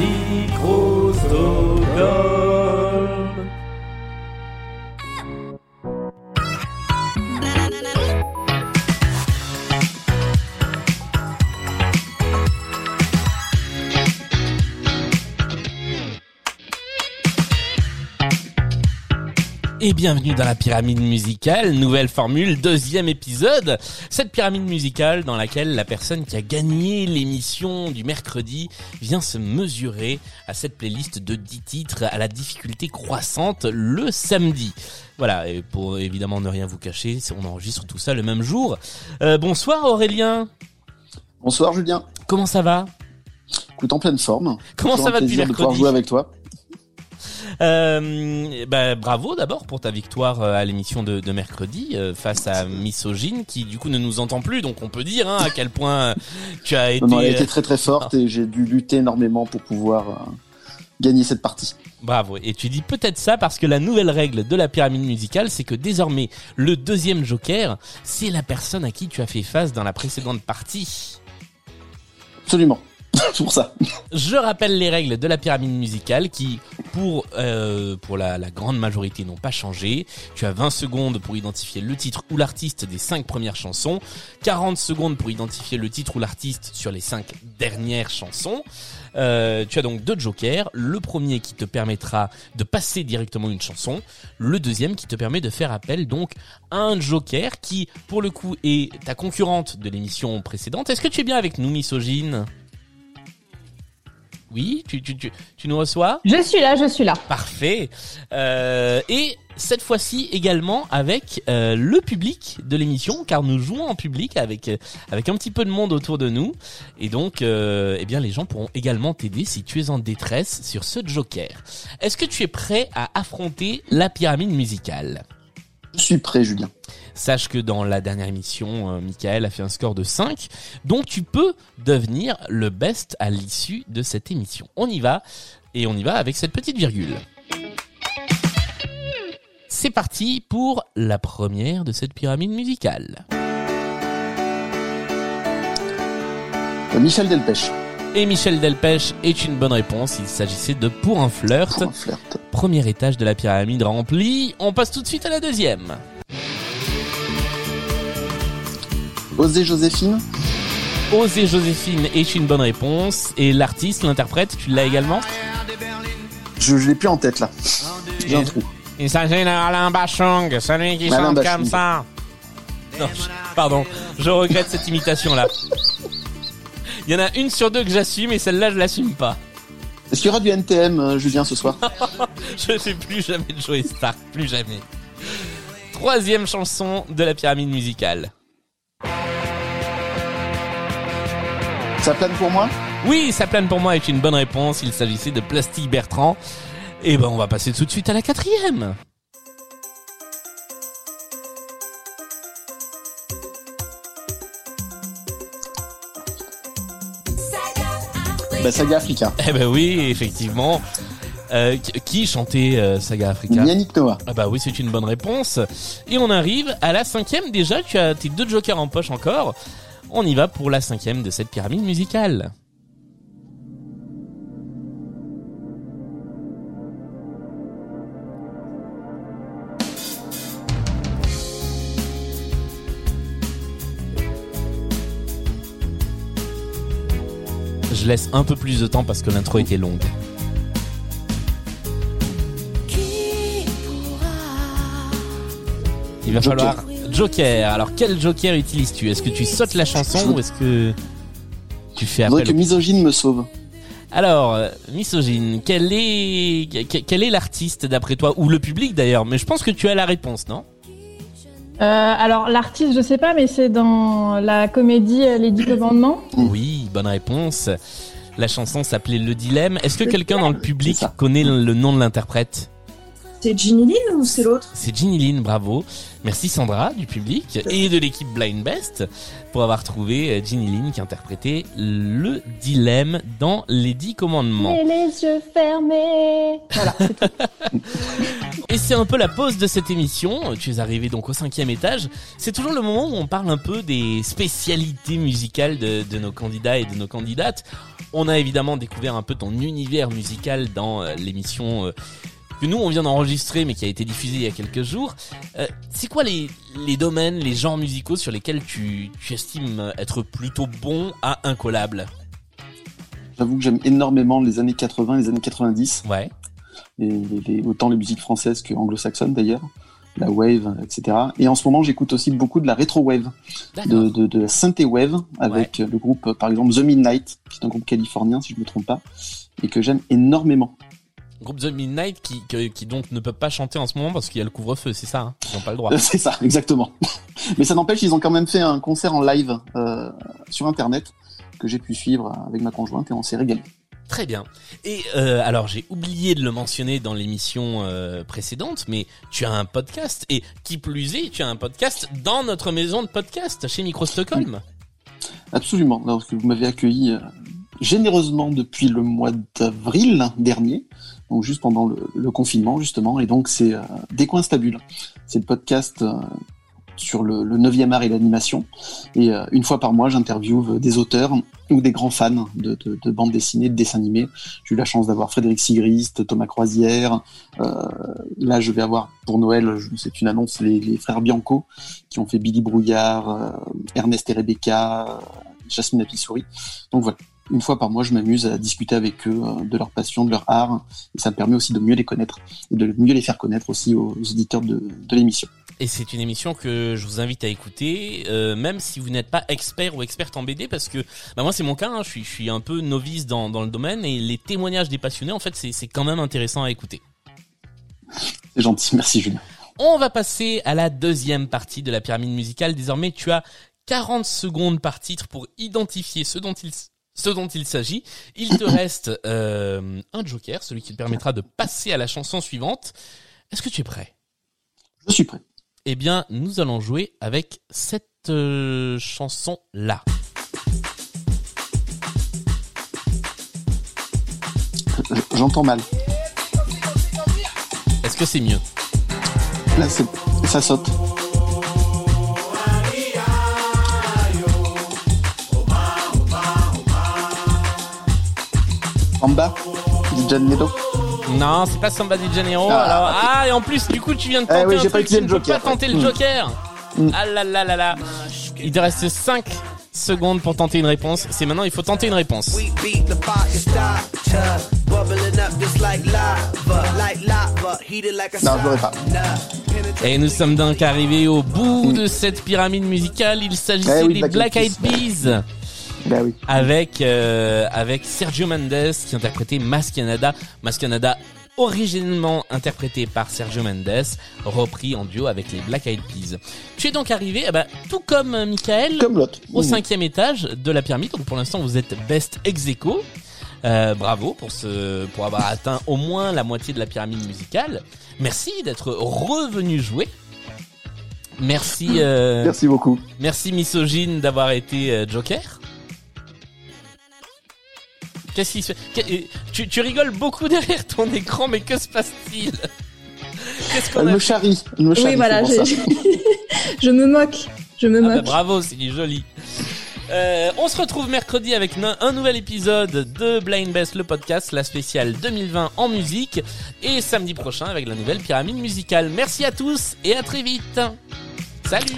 Microsoft. Et bienvenue dans la pyramide musicale, nouvelle formule, deuxième épisode. Cette pyramide musicale dans laquelle la personne qui a gagné l'émission du mercredi vient se mesurer à cette playlist de 10 titres à la difficulté croissante le samedi. Voilà, et pour évidemment ne rien vous cacher, on enregistre tout ça le même jour. Euh, bonsoir Aurélien. Bonsoir Julien. Comment ça va? Écoute, en pleine forme. Comment Toujours ça va depuis plaisir de pouvoir mercredi? jouer avec toi. Euh, bah, bravo d'abord pour ta victoire euh, à l'émission de, de mercredi euh, face à Misogyne qui du coup ne nous entend plus donc on peut dire hein, à quel point euh, tu as été, Non, non, elle a été très très forte et j'ai dû lutter énormément pour pouvoir gagner cette partie. bravo et tu dis peut-être ça parce que la nouvelle règle de la pyramide musicale c'est que désormais le deuxième joker c'est la personne à qui tu as fait face dans la précédente partie Absolument. Pour ça. Je rappelle les règles de la pyramide musicale qui, pour euh, pour la, la grande majorité, n'ont pas changé. Tu as 20 secondes pour identifier le titre ou l'artiste des 5 premières chansons, 40 secondes pour identifier le titre ou l'artiste sur les 5 dernières chansons. Euh, tu as donc deux jokers. Le premier qui te permettra de passer directement une chanson. Le deuxième qui te permet de faire appel donc à un joker qui, pour le coup, est ta concurrente de l'émission précédente. Est-ce que tu es bien avec nous, misogyne? Oui, tu, tu, tu, tu nous reçois? Je suis là, je suis là. Parfait. Euh, et cette fois-ci également avec euh, le public de l'émission, car nous jouons en public avec euh, avec un petit peu de monde autour de nous, et donc euh, eh bien les gens pourront également t'aider si tu es en détresse sur ce Joker. Est-ce que tu es prêt à affronter la pyramide musicale? Je suis prêt, Julien. Sache que dans la dernière émission, euh, Michael a fait un score de 5, donc tu peux devenir le best à l'issue de cette émission. On y va, et on y va avec cette petite virgule. C'est parti pour la première de cette pyramide musicale. Michel Delpech. Et Michel Delpech est une bonne réponse, il s'agissait de Pour un flirt. Pour un flirt. Premier étage de la pyramide rempli, on passe tout de suite à la deuxième. Osée Joséphine. Osée Joséphine est une bonne réponse, et l'artiste, l'interprète, tu l'as également? Je, je l'ai plus en tête là. J'ai un trou. Il s'agit d'Alain Bachung, celui qui Alain chante Bachung. comme ça. Non, je- pardon, je regrette cette imitation-là. Il y en a une sur deux que j'assume et celle-là je l'assume pas. Est-ce qu'il y aura du NTM, euh, Julien, ce soir Je ne fais plus jamais de Joey Stark, plus jamais. Troisième chanson de la pyramide musicale. Ça plane pour moi? Oui, ça plane pour moi est une bonne réponse. Il s'agissait de Plastique Bertrand. Et ben on va passer tout de suite à la quatrième. Bah, Saga Africa. Eh ben oui, effectivement. Euh, qui- chantait euh, Saga Africa? Yannick Noah. Ah bah oui, c'est une bonne réponse. Et on arrive à la cinquième déjà. Tu as tes deux jokers en poche encore. On y va pour la cinquième de cette pyramide musicale. Je laisse un peu plus de temps parce que l'intro était longue. Il va Joker. falloir Joker. Alors quel Joker utilises-tu Est-ce que tu sautes la chanson ou est-ce que tu fais appel que au... Misogyne me sauve. Alors, euh, misogyne, quel est que- quel est l'artiste d'après toi? Ou le public d'ailleurs Mais je pense que tu as la réponse, non? Alors l'artiste, je sais pas, mais c'est dans la comédie euh, Les Dix Commandements. Oui, bonne réponse. La chanson s'appelait Le Dilemme. Est-ce que quelqu'un dans le public connaît le le nom de l'interprète? C'est Ginny Lynn ou c'est l'autre? C'est Ginny Lynn, bravo. Merci Sandra du public et de l'équipe Blind Best pour avoir trouvé euh, Ginny Lynn qui interprétait le dilemme dans les dix commandements. Et les yeux fermés. Voilà. C'est un peu la pause de cette émission. Tu es arrivé donc au cinquième étage. C'est toujours le moment où on parle un peu des spécialités musicales de, de nos candidats et de nos candidates. On a évidemment découvert un peu ton univers musical dans euh, l'émission euh, que nous on vient d'enregistrer mais qui a été diffusée il y a quelques jours. Euh, c'est quoi les, les domaines, les genres musicaux sur lesquels tu, tu estimes être plutôt bon à incollable J'avoue que j'aime énormément les années 80 les années 90. Ouais. Et les- les- autant les musiques françaises que anglo-saxonnes d'ailleurs, la wave, etc. Et en ce moment, j'écoute aussi beaucoup de la retro wave, de, de, de la synthé wave, avec le groupe, euh, par exemple, The Midnight, qui est un groupe californien, si je me trompe pas, et que j'aime énormément. Groupe The Midnight qui, donc ne peut pas chanter en ce moment parce qu'il y a le couvre-feu, c'est ça hein? Ils n'ont pas le droit. Euh, C'est ça, exactement. Mais ça n'empêche, ils ont quand même fait un concert en live euh, sur Internet que j'ai pu suivre avec ma conjointe et on s'est régalé. Très bien. Et euh, alors j'ai oublié de le mentionner dans l'émission euh, précédente, mais tu as un podcast et qui plus est, tu as un podcast dans notre maison de podcast chez Micro Stockholm. Absolument. Alors que vous m'avez accueilli euh, généreusement depuis le mois d'avril dernier, donc juste pendant le, le confinement justement, et donc c'est Des coins stables. C'est le podcast sur le, le 9e art et l'animation. Et euh, une fois par mois, j'interviewe des auteurs ou des grands fans de, de, de bandes dessinées, de dessins animés. J'ai eu la chance d'avoir Frédéric Sigrist, Thomas Croisière. Euh, là, je vais avoir pour Noël, c'est une annonce, les, frères Bianco qui ont fait Billy Brouillard, euh, Ernest et Rebecca, Jasmine Apissouris. Donc voilà, une fois par mois, je m'amuse à discuter avec eux de leur passion, de leur art, et ça me permet aussi de mieux les connaître et de mieux les faire connaître aussi aux auditeurs de, de l'émission. Et c'est une émission que je vous invite à écouter, euh, même si vous n'êtes pas expert ou experte en BD, parce que bah moi c'est mon cas, hein, je suis je suis un peu novice dans dans le domaine et les témoignages des passionnés, en fait c'est quand même intéressant à écouter. C'est gentil, merci Julien. On va passer à la deuxième partie de la pyramide musicale. Désormais, tu as 40 secondes par titre pour identifier ce dont il, ce dont il s'agit. Il te reste euh, un joker, celui qui te permettra de passer à la chanson suivante. Est-ce que tu es prêt? Je suis prêt. Eh bien, nous allons jouer avec cette euh, chanson-là. J'entends mal. Est-ce que c'est mieux? Là, c'est, ça saute. En bas, John Nedo. Non, c'est pas Samba de Janeiro. Ah, alors, ah, et en plus, du coup, tu viens de Eh tenter oui, un truc, tu ne peux pas tenter ouais. le Mm. joker. Mm. Ah là là là là. Il te reste 5 secondes pour tenter une réponse. C'est maintenant, il faut tenter une réponse. Non, je pas. Et nous sommes donc arrivés au bout de cette pyramide musicale. Il s'agissait Eh oui, des Black Eyed Peas Bah oui. avec euh, avec Sergio Mendes qui interprétait Mas Canada. Mas Canada originellement interprété par Sergio Mendes, repris en duo avec les Black Eyed Peas. Tu es donc arrivé, eh ben, tout comme euh, Michael, Comme au Mmh. cinquième étage de la pyramide. Donc pour l'instant, vous êtes best ex aequo. Euh, bravo pour ce, pour avoir atteint au moins la moitié de la pyramide musicale. Merci d'être revenu jouer. Merci, euh, Merci beaucoup. merci misogyne d'avoir été Joker. Qu'est-ce qui se euh, tu, tu rigoles beaucoup derrière ton écran, mais que se passe-t-il? Qu'est-ce qu'on Elle a me charrie. Elle me charrie. Oui, voilà, je me moque. Je me Ah bah, moque. bravo, c'est joli. Euh, on se retrouve mercredi avec un nouvel épisode de Blind Best, le podcast, la spéciale 2020 en musique, et samedi prochain avec la nouvelle pyramide musicale. Merci à tous et à très vite. Salut